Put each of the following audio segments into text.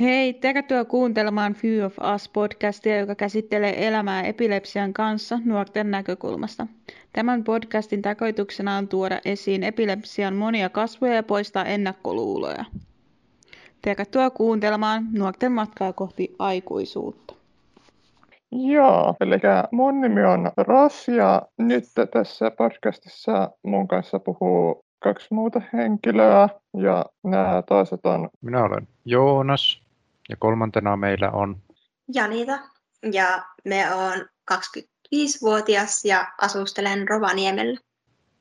Hei, tervetuloa kuuntelemaan Few of Us-podcastia, joka käsittelee elämää epilepsian kanssa nuorten näkökulmasta. Tämän podcastin tarkoituksena on tuoda esiin epilepsian monia kasvoja ja poistaa ennakkoluuloja. Tervetuloa kuuntelemaan nuorten matkaa kohti aikuisuutta. Joo, eli mun nimi on Ross ja nyt tässä podcastissa mun kanssa puhuu kaksi muuta henkilöä ja nämä toiset on... Minä olen Joonas ja kolmantena meillä on... Janita ja me on 25-vuotias ja asustelen Rovaniemellä.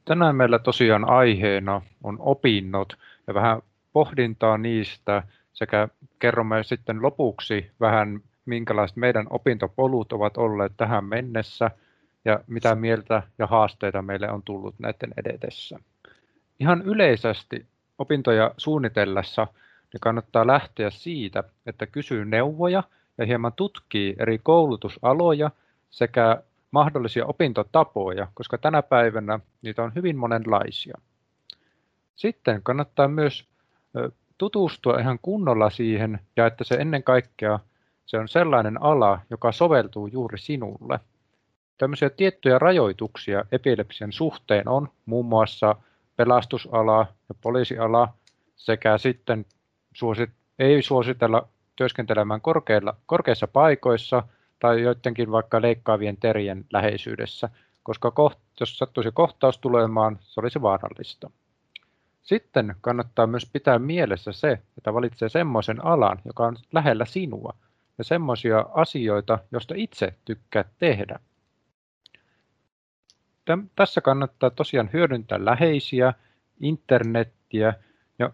Tänään meillä tosiaan aiheena on opinnot ja vähän pohdintaa niistä sekä kerromme sitten lopuksi vähän minkälaiset meidän opintopolut ovat olleet tähän mennessä ja mitä mieltä ja haasteita meille on tullut näiden edetessä. Ihan yleisesti opintoja suunnitellessa niin kannattaa lähteä siitä, että kysyy neuvoja ja hieman tutkii eri koulutusaloja sekä mahdollisia opintotapoja, koska tänä päivänä niitä on hyvin monenlaisia. Sitten kannattaa myös tutustua ihan kunnolla siihen ja että se ennen kaikkea se on sellainen ala, joka soveltuu juuri sinulle. Tämmöisiä tiettyjä rajoituksia epilepsian suhteen on muun muassa pelastusala ja poliisiala sekä sitten suosit, ei suositella työskentelemään korkeilla, korkeissa paikoissa tai joidenkin vaikka leikkaavien terien läheisyydessä, koska koht, jos sattuisi kohtaus tulemaan, se olisi vaarallista. Sitten kannattaa myös pitää mielessä se, että valitsee semmoisen alan, joka on lähellä sinua, ja semmoisia asioita, joista itse tykkäät tehdä. Tässä kannattaa tosiaan hyödyntää läheisiä, internettiä ja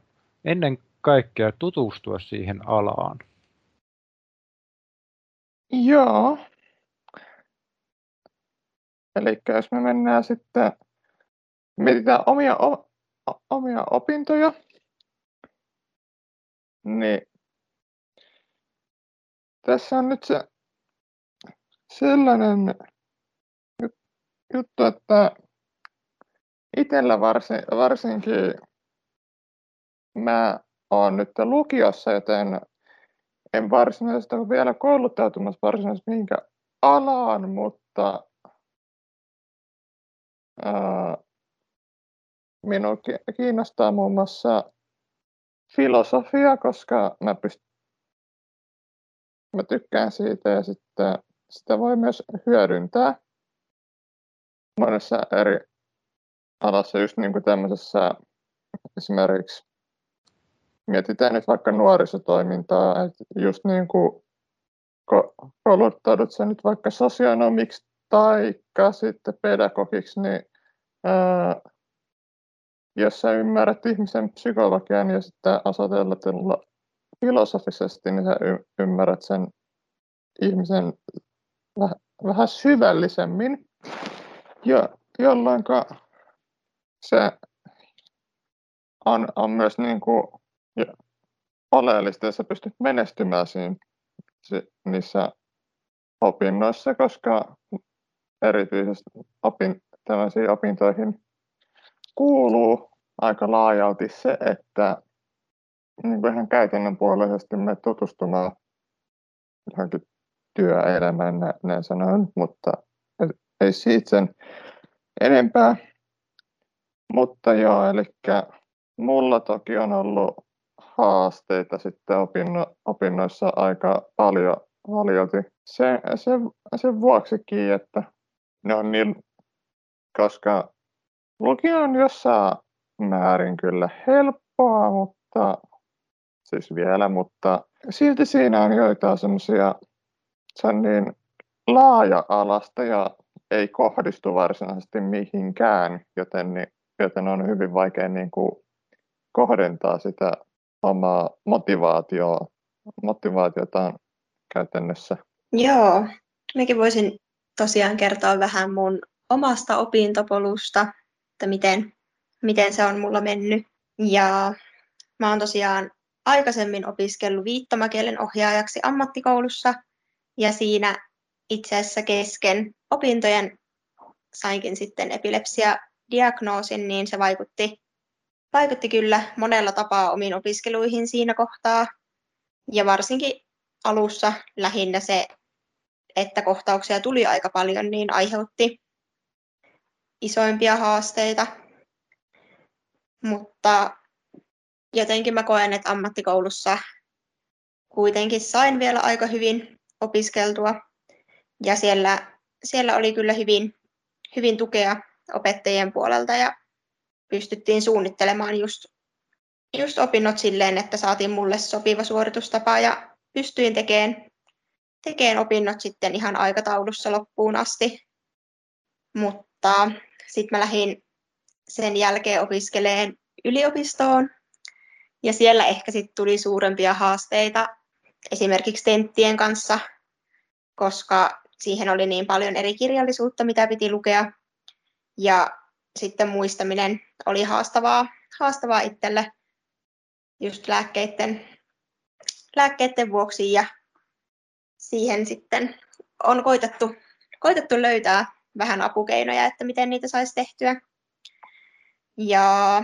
ennen kaikkea tutustua siihen alaan. Joo. Eli jos me mennään sitten, mietitään omia, omia opintoja, niin tässä on nyt se sellainen juttu, että itsellä varsin, varsinkin mä oon nyt lukiossa, joten en varsinaisesti ole vielä kouluttautumassa varsinaisesti mihinkä alaan, mutta ää, minua kiinnostaa muun muassa filosofia, koska mä, pyst- mä tykkään siitä ja sitten sitä voi myös hyödyntää monessa eri alassa, just niin kuin tämmöisessä esimerkiksi mietitään nyt vaikka nuorisotoimintaa, että just niin kuin kouluttaudut sä nyt vaikka sosionomiksi tai sitten pedagogiksi, niin ää, jos sä ymmärrät ihmisen psykologian ja sitten asetella filosofisesti, niin sä y- ymmärrät sen ihmisen väh- vähän syvällisemmin, ja, jolloin se on, on myös niin kuin oleellista, että sä pystyt menestymään siinä, niissä opinnoissa, koska erityisesti opin, tällaisiin opintoihin kuuluu aika laajalti se, että niin kuin ihan käytännön puolisesti me tutustumaan johonkin työelämään, näin sanoin, mutta ei siitä sen enempää. Mutta joo, eli mulla toki on ollut haasteita sitten opinno, opinnoissa aika paljon, paljolti. Se, se, sen vuoksikin, että ne on niin, koska lukio on jossain määrin kyllä helppoa, mutta siis vielä, mutta silti siinä on joitain semmoisia, se niin laaja-alasta ja ei kohdistu varsinaisesti mihinkään, joten, joten on hyvin vaikea niin kuin kohdentaa sitä omaa motivaatioa, motivaatiotaan käytännössä. Joo, mäkin voisin tosiaan kertoa vähän mun omasta opintopolusta, että miten, miten se on mulla mennyt. Ja mä oon tosiaan aikaisemmin opiskellut viittomakielen ohjaajaksi ammattikoulussa ja siinä itse asiassa kesken opintojen sainkin sitten epilepsia-diagnoosin, niin se vaikutti vaikutti kyllä monella tapaa omiin opiskeluihin siinä kohtaa. Ja varsinkin alussa lähinnä se, että kohtauksia tuli aika paljon, niin aiheutti isoimpia haasteita. Mutta jotenkin mä koen, että ammattikoulussa kuitenkin sain vielä aika hyvin opiskeltua. Ja siellä, siellä oli kyllä hyvin, hyvin tukea opettajien puolelta ja pystyttiin suunnittelemaan just, just opinnot silleen, että saatiin mulle sopiva suoritustapa ja pystyin tekemään, tekemään opinnot sitten ihan aikataulussa loppuun asti. Mutta sitten mä lähdin sen jälkeen opiskeleen yliopistoon ja siellä ehkä sitten tuli suurempia haasteita esimerkiksi tenttien kanssa, koska siihen oli niin paljon eri kirjallisuutta, mitä piti lukea. Ja sitten muistaminen oli haastavaa, haastavaa itselle just lääkkeiden, lääkkeiden vuoksi ja siihen sitten on koitettu, koitettu löytää vähän apukeinoja, että miten niitä saisi tehtyä. Ja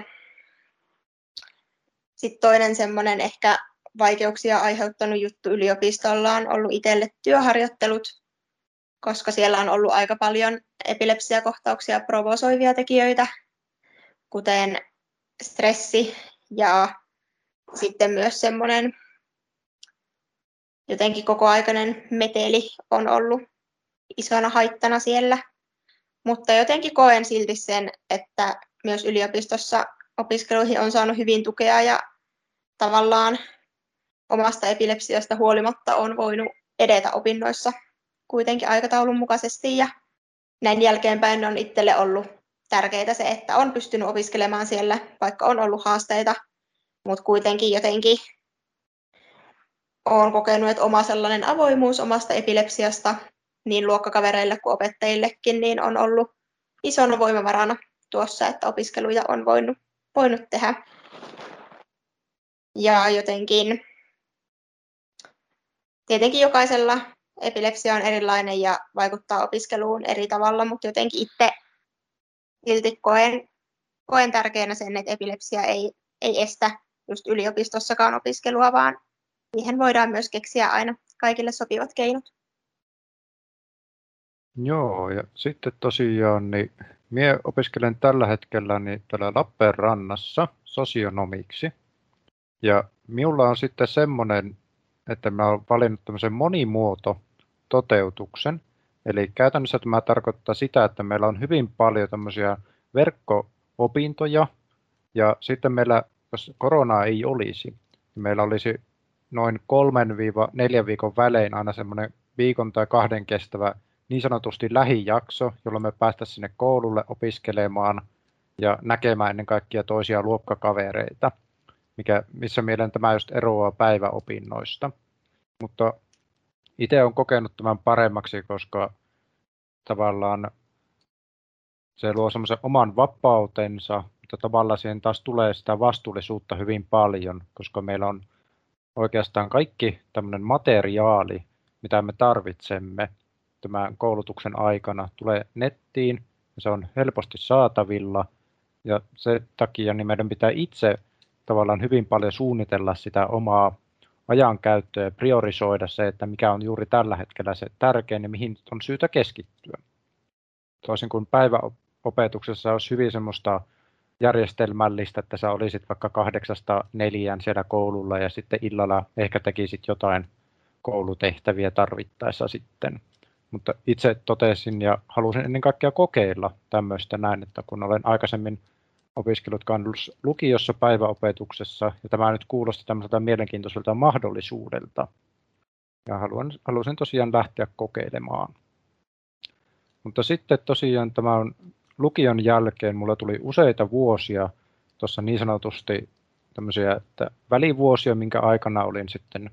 sitten toinen semmoinen ehkä vaikeuksia aiheuttanut juttu yliopistolla on ollut itselle työharjoittelut, koska siellä on ollut aika paljon epilepsiakohtauksia provosoivia tekijöitä, kuten stressi ja sitten myös semmoinen jotenkin kokoaikainen meteli on ollut isona haittana siellä. Mutta jotenkin koen silti sen, että myös yliopistossa opiskeluihin on saanut hyvin tukea ja tavallaan omasta epilepsiasta huolimatta on voinut edetä opinnoissa kuitenkin aikataulun mukaisesti ja näin jälkeenpäin on itselle ollut tärkeää se, että on pystynyt opiskelemaan siellä, vaikka on ollut haasteita, mutta kuitenkin jotenkin olen kokenut, että oma sellainen avoimuus omasta epilepsiasta niin luokkakavereille kuin opettajillekin niin on ollut isona voimavarana tuossa, että opiskeluja on voinut, voinut tehdä. Ja jotenkin tietenkin jokaisella epilepsia on erilainen ja vaikuttaa opiskeluun eri tavalla, mutta jotenkin itse silti koen, koen tärkeänä sen, että epilepsia ei, ei estä just yliopistossakaan opiskelua, vaan siihen voidaan myös keksiä aina kaikille sopivat keinot. Joo, ja sitten tosiaan, niin minä opiskelen tällä hetkellä niin täällä Lappeenrannassa sosionomiksi. Ja minulla on sitten semmoinen että mä olen valinnut tämmöisen monimuoto toteutuksen. Eli käytännössä tämä tarkoittaa sitä, että meillä on hyvin paljon tämmöisiä verkko-opintoja, ja sitten meillä, jos koronaa ei olisi, niin meillä olisi noin kolmen neljän viikon välein aina semmoinen viikon tai kahden kestävä niin sanotusti lähijakso, jolloin me päästäisiin sinne koululle opiskelemaan ja näkemään ennen kaikkea toisia luokkakavereita mikä, missä mielen tämä just eroaa päiväopinnoista. Mutta itse olen kokenut tämän paremmaksi, koska tavallaan se luo semmoisen oman vapautensa, mutta tavallaan siihen taas tulee sitä vastuullisuutta hyvin paljon, koska meillä on oikeastaan kaikki tämmöinen materiaali, mitä me tarvitsemme tämän koulutuksen aikana, tulee nettiin ja se on helposti saatavilla. Ja se takia niin meidän pitää itse tavallaan hyvin paljon suunnitella sitä omaa ajankäyttöä ja priorisoida se, että mikä on juuri tällä hetkellä se tärkein ja mihin on syytä keskittyä. Toisin kuin päiväopetuksessa olisi hyvin semmoista järjestelmällistä, että sä olisit vaikka kahdeksasta neljään siellä koululla ja sitten illalla ehkä tekisit jotain koulutehtäviä tarvittaessa sitten. Mutta itse totesin ja halusin ennen kaikkea kokeilla tämmöistä näin, että kun olen aikaisemmin opiskellut kannus lukiossa päiväopetuksessa, ja tämä nyt kuulosti tämmöiseltä mielenkiintoiselta mahdollisuudelta. Ja haluan, halusin tosiaan lähteä kokeilemaan. Mutta sitten tosiaan tämän lukion jälkeen mulla tuli useita vuosia tuossa niin sanotusti tämmöisiä että välivuosia, minkä aikana olin sitten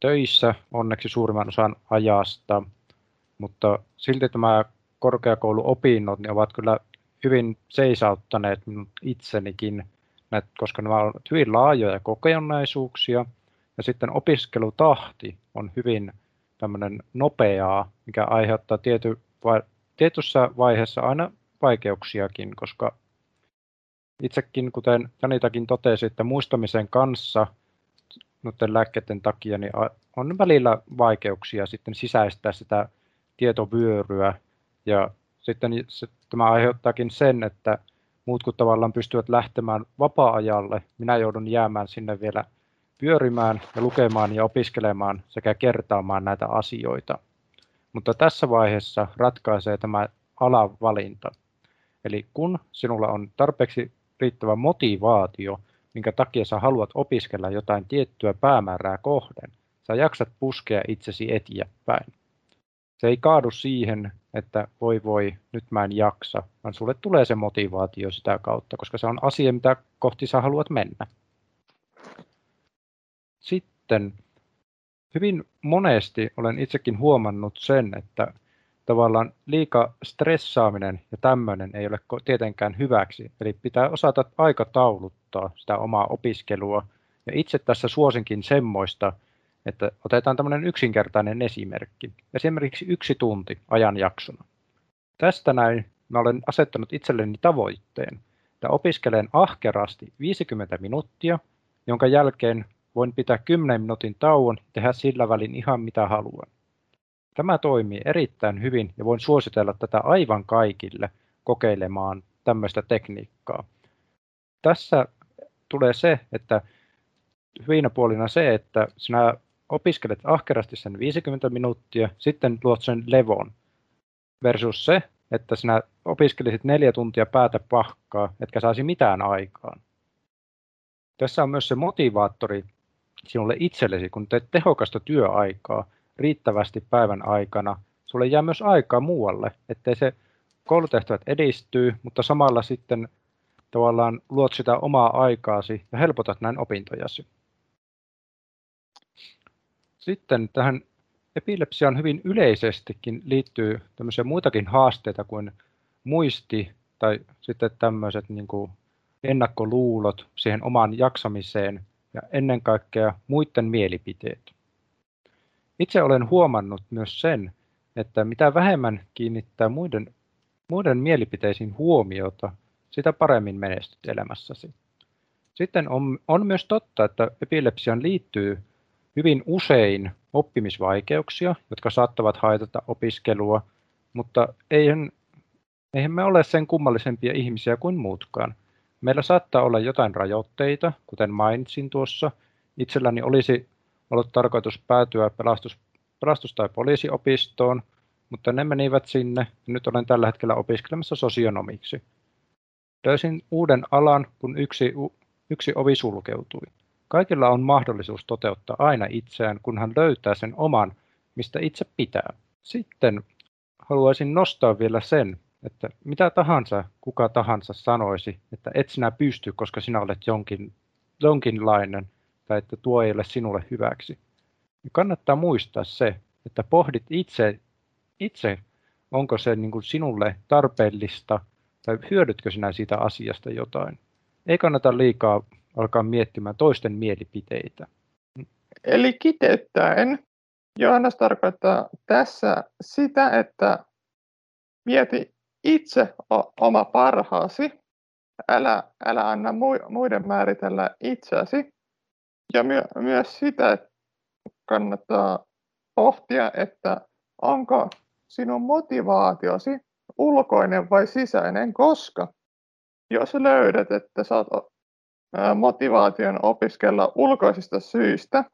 töissä onneksi suurimman osan ajasta, mutta silti tämä korkeakouluopinnot niin ovat kyllä hyvin seisauttaneet minut itsenikin, koska nämä ovat hyvin laajoja kokonaisuuksia, ja sitten opiskelutahti on hyvin tämmöinen nopeaa, mikä aiheuttaa tiety, vai, tietyssä vaiheessa aina vaikeuksiakin, koska itsekin, kuten Janitakin totesi, että muistamisen kanssa noiden lääkkeiden takia niin on välillä vaikeuksia sitten sisäistää sitä tietovyöryä. Ja sitten se, tämä aiheuttaakin sen, että muut kun tavallaan pystyvät lähtemään vapaa-ajalle, minä joudun jäämään sinne vielä pyörimään ja lukemaan ja opiskelemaan sekä kertaamaan näitä asioita. Mutta tässä vaiheessa ratkaisee tämä alavalinta. Eli kun sinulla on tarpeeksi riittävä motivaatio, minkä takia sä haluat opiskella jotain tiettyä päämäärää kohden, sä jaksat puskea itsesi eteenpäin. Se ei kaadu siihen, että voi voi, nyt mä en jaksa, vaan sulle tulee se motivaatio sitä kautta, koska se on asia, mitä kohti sä haluat mennä. Sitten hyvin monesti olen itsekin huomannut sen, että tavallaan liika stressaaminen ja tämmöinen ei ole tietenkään hyväksi. Eli pitää osata aikatauluttaa sitä omaa opiskelua. Ja itse tässä suosinkin semmoista, että otetaan tämmöinen yksinkertainen esimerkki. Esimerkiksi yksi tunti ajanjaksona. Tästä näin mä olen asettanut itselleni tavoitteen, että opiskelen ahkerasti 50 minuuttia, jonka jälkeen voin pitää 10 minuutin tauon ja tehdä sillä välin ihan mitä haluan. Tämä toimii erittäin hyvin ja voin suositella tätä aivan kaikille kokeilemaan tämmöistä tekniikkaa. Tässä tulee se, että hyvinä puolina se, että sinä opiskelet ahkerasti sen 50 minuuttia, sitten luot sen levon, versus se, että sinä opiskelisit neljä tuntia päätä pahkaa, etkä saisi mitään aikaan. Tässä on myös se motivaattori sinulle itsellesi, kun teet tehokasta työaikaa riittävästi päivän aikana, sulle jää myös aikaa muualle, ettei se koulutehtävät edistyy, mutta samalla sitten tavallaan luot sitä omaa aikaasi ja helpotat näin opintojasi. Sitten tähän epilepsiaan hyvin yleisestikin liittyy tämmöisiä muitakin haasteita kuin muisti tai sitten tämmöiset niin kuin ennakkoluulot siihen omaan jaksamiseen ja ennen kaikkea muiden mielipiteet. Itse olen huomannut myös sen, että mitä vähemmän kiinnittää muiden, muiden mielipiteisiin huomiota, sitä paremmin menestyt elämässäsi. Sitten on, on myös totta, että epilepsian liittyy hyvin usein oppimisvaikeuksia, jotka saattavat haitata opiskelua, mutta eihän, eihän me ole sen kummallisempia ihmisiä kuin muutkaan. Meillä saattaa olla jotain rajoitteita, kuten mainitsin tuossa. Itselläni olisi ollut tarkoitus päätyä pelastus, pelastus- tai poliisiopistoon, mutta ne menivät sinne nyt olen tällä hetkellä opiskelemassa sosionomiksi. Löysin uuden alan, kun yksi, yksi ovi sulkeutui. Kaikilla on mahdollisuus toteuttaa aina itseään, kun hän löytää sen oman, mistä itse pitää. Sitten haluaisin nostaa vielä sen, että mitä tahansa kuka tahansa sanoisi, että et sinä pysty, koska sinä olet jonkin, jonkinlainen, tai että tuo ei ole sinulle hyväksi. Niin kannattaa muistaa se, että pohdit itse, itse onko se niin kuin sinulle tarpeellista, tai hyödytkö sinä siitä asiasta jotain. Ei kannata liikaa alkaa miettimään toisten mielipiteitä. Eli kiteyttäen, Johannes tarkoittaa tässä sitä, että mieti itse oma parhaasi, älä, älä anna muiden määritellä itseäsi. Ja my, myös sitä että kannattaa pohtia, että onko sinun motivaatiosi ulkoinen vai sisäinen, koska jos löydät, että saat motivaation opiskella ulkoisista syistä,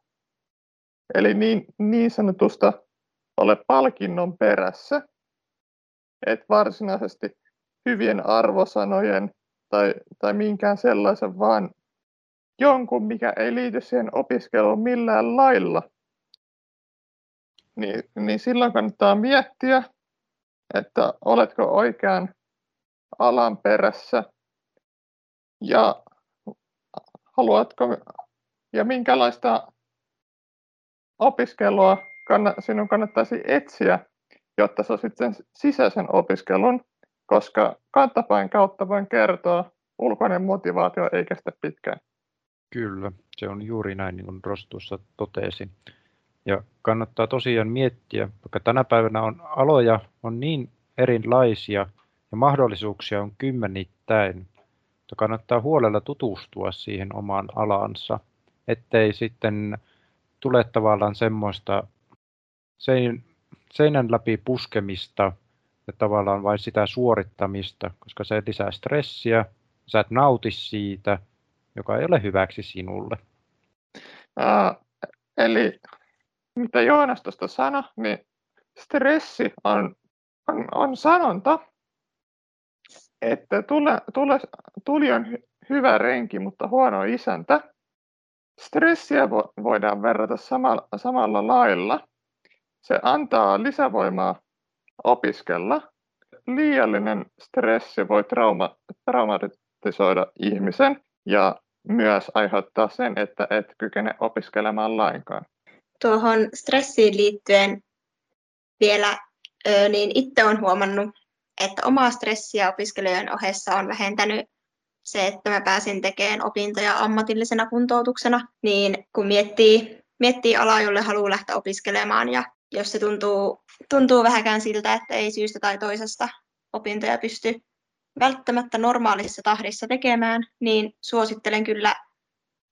eli niin, niin sanotusta ole palkinnon perässä, et varsinaisesti hyvien arvosanojen tai, tai minkään sellaisen, vaan jonkun, mikä ei liity siihen opiskeluun millään lailla, niin, niin silloin kannattaa miettiä, että oletko oikean alan perässä. Ja haluatko ja minkälaista opiskelua sinun kannattaisi etsiä, jotta sä sitten sisäisen opiskelun, koska kantapäin kautta voin kertoa, ulkoinen motivaatio ei kestä pitkään. Kyllä, se on juuri näin, niin kuin Ross tuossa totesi. Ja kannattaa tosiaan miettiä, vaikka tänä päivänä on aloja on niin erilaisia ja mahdollisuuksia on kymmenittäin, mutta kannattaa huolella tutustua siihen omaan alansa ettei sitten tule tavallaan semmoista sein, seinän läpi puskemista ja tavallaan vain sitä suorittamista, koska se lisää stressiä, sä et nauti siitä, joka ei ole hyväksi sinulle. Uh, eli mitä Joonas tuosta sanoi, niin stressi on, on, on sanonta, että tule, tule, tuli on hy, hyvä renki, mutta huono isäntä. Stressiä vo, voidaan verrata samalla, samalla lailla. Se antaa lisävoimaa opiskella. Liiallinen stressi voi trauma, traumatisoida ihmisen ja myös aiheuttaa sen, että et kykene opiskelemaan lainkaan. Tuohon stressiin liittyen vielä, niin itse olen huomannut, että omaa stressiä opiskelijoiden ohessa on vähentänyt se, että mä pääsin tekemään opintoja ammatillisena kuntoutuksena, niin kun miettii, miettii alaa, jolle haluaa lähteä opiskelemaan ja jos se tuntuu, tuntuu vähäkään siltä, että ei syystä tai toisesta opintoja pysty välttämättä normaalissa tahdissa tekemään, niin suosittelen kyllä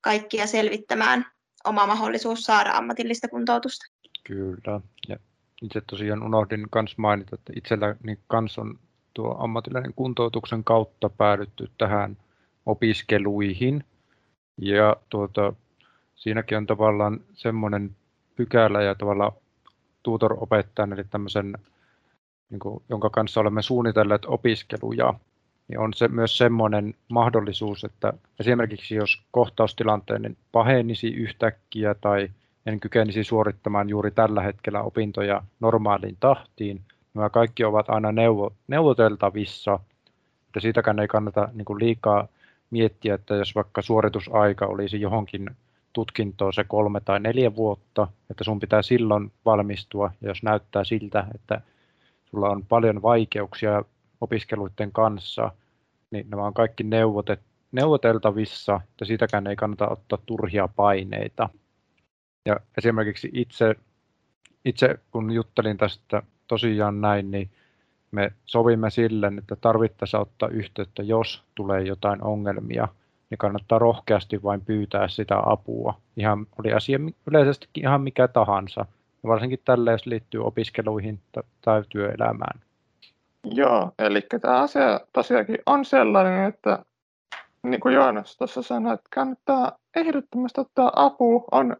kaikkia selvittämään oma mahdollisuus saada ammatillista kuntoutusta. Kyllä. Ja itse tosiaan unohdin myös mainita, että itselläni kans on tuo ammatillinen kuntoutuksen kautta päädytty tähän opiskeluihin. Ja tuota, siinäkin on tavallaan semmoinen pykälä ja tavallaan tutor-opettajan, eli tämmöisen, niin kuin, jonka kanssa olemme suunnitelleet opiskeluja, niin on se myös semmoinen mahdollisuus, että esimerkiksi jos kohtaustilanteeni pahenisi yhtäkkiä tai en kykenisi suorittamaan juuri tällä hetkellä opintoja normaaliin tahtiin, nämä kaikki ovat aina neuvo, neuvoteltavissa, että siitäkään ei kannata niin kuin liikaa miettiä, että jos vaikka suoritusaika olisi johonkin tutkintoon se kolme tai neljä vuotta, että sun pitää silloin valmistua, ja jos näyttää siltä, että sulla on paljon vaikeuksia opiskeluiden kanssa, niin nämä on kaikki neuvotet, neuvoteltavissa, että siitäkään ei kannata ottaa turhia paineita. Ja esimerkiksi itse, itse kun juttelin tästä tosiaan näin, niin me sovimme silleen, että tarvittaessa ottaa yhteyttä, jos tulee jotain ongelmia, niin kannattaa rohkeasti vain pyytää sitä apua. Ihan oli asia yleisestikin ihan mikä tahansa, ja varsinkin tälle, jos liittyy opiskeluihin tai työelämään. Joo, eli tämä asia tosiaankin on sellainen, että niin kuin Joonas tuossa sanoi, että kannattaa ehdottomasti ottaa apua. On,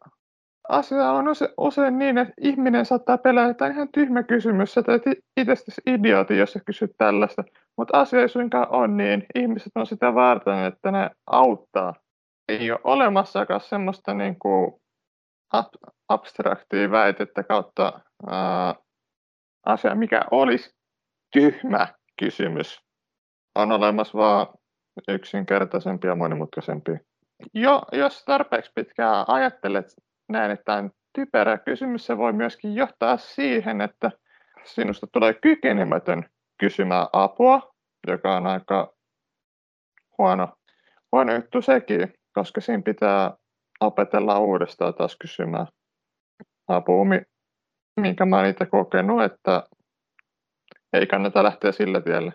asia on use, usein niin, että ihminen saattaa pelätä ihan tyhmä kysymys, että itse idioti, jos sä kysyt tällaista. Mutta asia ei suinkaan ole niin. Ihmiset on sitä varten, että ne auttaa. Ei ole olemassakaan semmoista niin kuin ab- abstraktia väitettä kautta ää, asia, mikä olisi tyhmä kysymys. On olemassa vaan yksinkertaisempi ja monimutkaisempi. Jo, jos tarpeeksi pitkään ajattelet näin, että tämä on typerä kysymys, se voi myöskin johtaa siihen, että sinusta tulee kykenemätön kysymään apua, joka on aika huono, huono juttu sekin, koska siinä pitää opetella uudestaan taas kysymään apua, minkä mä itse kokenut, että ei kannata lähteä sillä tiellä.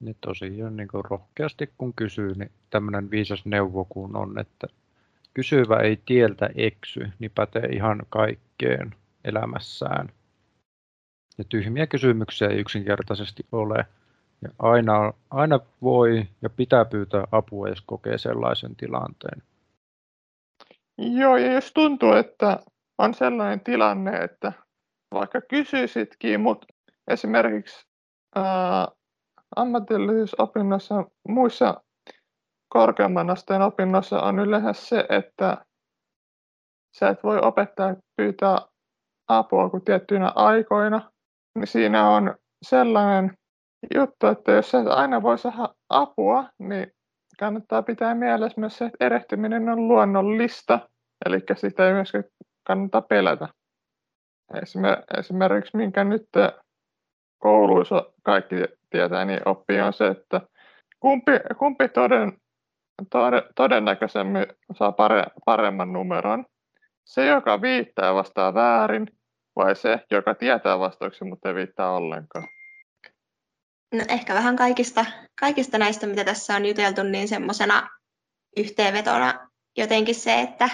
Niin tosiaan niin rohkeasti kun kysyy, niin tämmöinen viisas neuvo kun on, että kysyvä ei tieltä eksy, niin pätee ihan kaikkeen elämässään. Ja tyhmiä kysymyksiä ei yksinkertaisesti ole. Ja aina, aina voi ja pitää pyytää apua, jos kokee sellaisen tilanteen. Joo, ja jos tuntuu, että on sellainen tilanne, että vaikka kysyisitkin, mutta esimerkiksi ää, ammatillisissa opinnoissa, muissa korkeamman asteen opinnoissa on yleensä se, että sä et voi opettaa pyytää apua kuin tiettyinä aikoina, niin siinä on sellainen juttu, että jos sä et aina voi saada apua, niin kannattaa pitää mielessä myös se, että erehtyminen on luonnollista, eli sitä ei myöskään kannata pelätä. Esimerkiksi minkä nyt kouluissa kaikki tietää, niin oppii on se, että kumpi, kumpi toden, tode, todennäköisemmin saa pare, paremman numeron. Se, joka viittää vastaa väärin, vai se, joka tietää vastauksen, mutta ei viittaa ollenkaan? No ehkä vähän kaikista, kaikista näistä, mitä tässä on juteltu, niin semmoisena yhteenvetona jotenkin se, että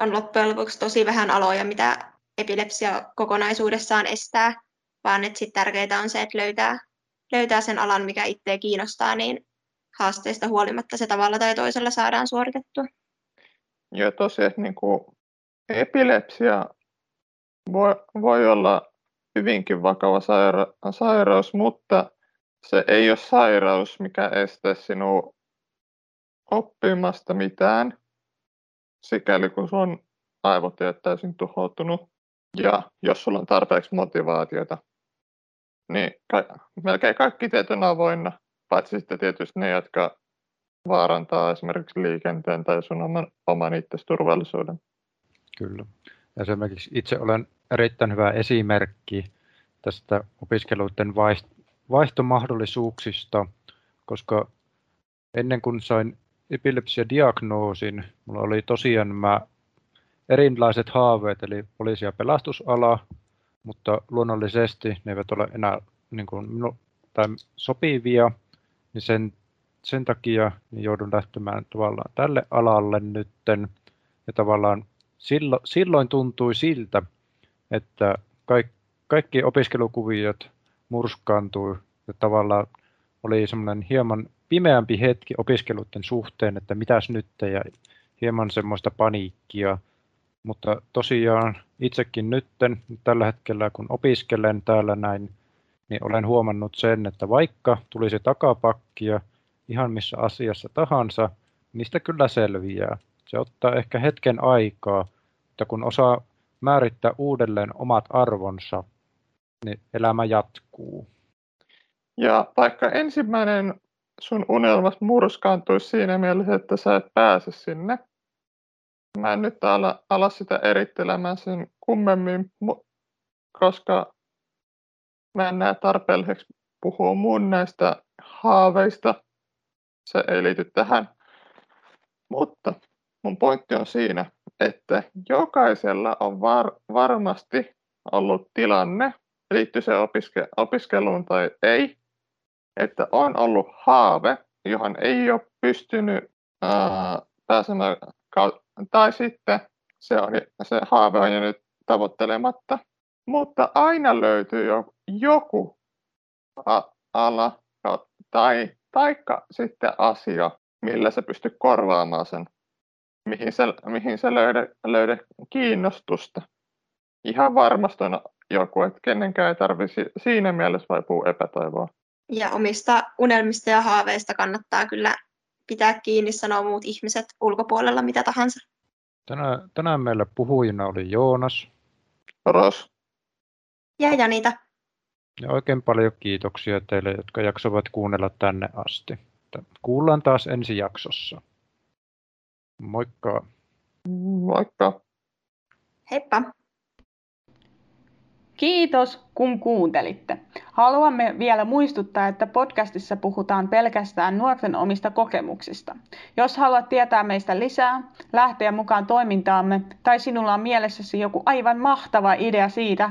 on loppujen lopuksi tosi vähän aloja, mitä epilepsia kokonaisuudessaan estää, vaan että sitten tärkeintä on se, että löytää, löytää sen alan, mikä itseä kiinnostaa, niin haasteista huolimatta se tavalla tai toisella saadaan suoritettua. Joo, tosiaan niin kuin epilepsia voi, voi olla hyvinkin vakava saira- sairaus, mutta se ei ole sairaus, mikä estää sinua oppimasta mitään, sikäli kun sun aivot ei ole täysin tuhoutunut. Ja jos sulla on tarpeeksi motivaatiota, niin ka- melkein kaikki tiet on avoinna, paitsi sitten tietysti ne, jotka vaarantaa esimerkiksi liikenteen tai sun oman, oman turvallisuuden. Kyllä. Esimerkiksi itse olen erittäin hyvä esimerkki tästä opiskeluiden vaihtomahdollisuuksista, koska ennen kuin sain epilepsia-diagnoosin, mulla oli tosiaan mä erilaiset haaveet, eli poliisi- ja pelastusala, mutta luonnollisesti ne eivät ole enää niin kuin, minu, tai sopivia, niin sen, sen takia niin joudun lähtemään tavallaan tälle alalle nytten. Ja tavallaan silloin, silloin tuntui siltä, että kaikki, kaikki opiskelukuviot murskaantui ja tavallaan oli semmoinen hieman pimeämpi hetki opiskeluiden suhteen, että mitäs nyt ja hieman semmoista paniikkia. Mutta tosiaan itsekin nytten tällä hetkellä, kun opiskelen täällä näin, niin olen huomannut sen, että vaikka tulisi takapakkia ihan missä asiassa tahansa, niistä kyllä selviää. Se ottaa ehkä hetken aikaa, mutta kun osaa määrittää uudelleen omat arvonsa, niin elämä jatkuu. Ja vaikka ensimmäinen sun unelmas murskaantuisi siinä mielessä, että sä et pääse sinne, mä en nyt ala, ala sitä erittelemään sen kummemmin, koska mä en näe tarpeelliseksi puhua mun näistä haaveista. Se ei liity tähän. Mutta mun pointti on siinä, että jokaisella on var, varmasti ollut tilanne, liittyy se opiske, opiskeluun tai ei, että on ollut haave, johon ei ole pystynyt ää, pääsemään, tai sitten se, on, se haave on nyt tavoittelematta. Mutta aina löytyy jo, joku ala tai taikka sitten asia, millä se pystyy korvaamaan sen mihin sä, mihin sä löydät, löydät kiinnostusta. Ihan varmasti on joku, että kenenkään ei tarvitse siinä mielessä vaipua epätoivoa. Ja omista unelmista ja haaveista kannattaa kyllä pitää kiinni, sanoa muut ihmiset ulkopuolella mitä tahansa. Tänään, tänään meillä puhujina oli Joonas. Ros. Ja Janita. Ja oikein paljon kiitoksia teille, jotka jaksoivat kuunnella tänne asti. Kuullaan taas ensi jaksossa. Moikka. Moikka. Heippa. Kiitos, kun kuuntelitte. Haluamme vielä muistuttaa, että podcastissa puhutaan pelkästään nuorten omista kokemuksista. Jos haluat tietää meistä lisää, lähteä mukaan toimintaamme tai sinulla on mielessäsi joku aivan mahtava idea siitä,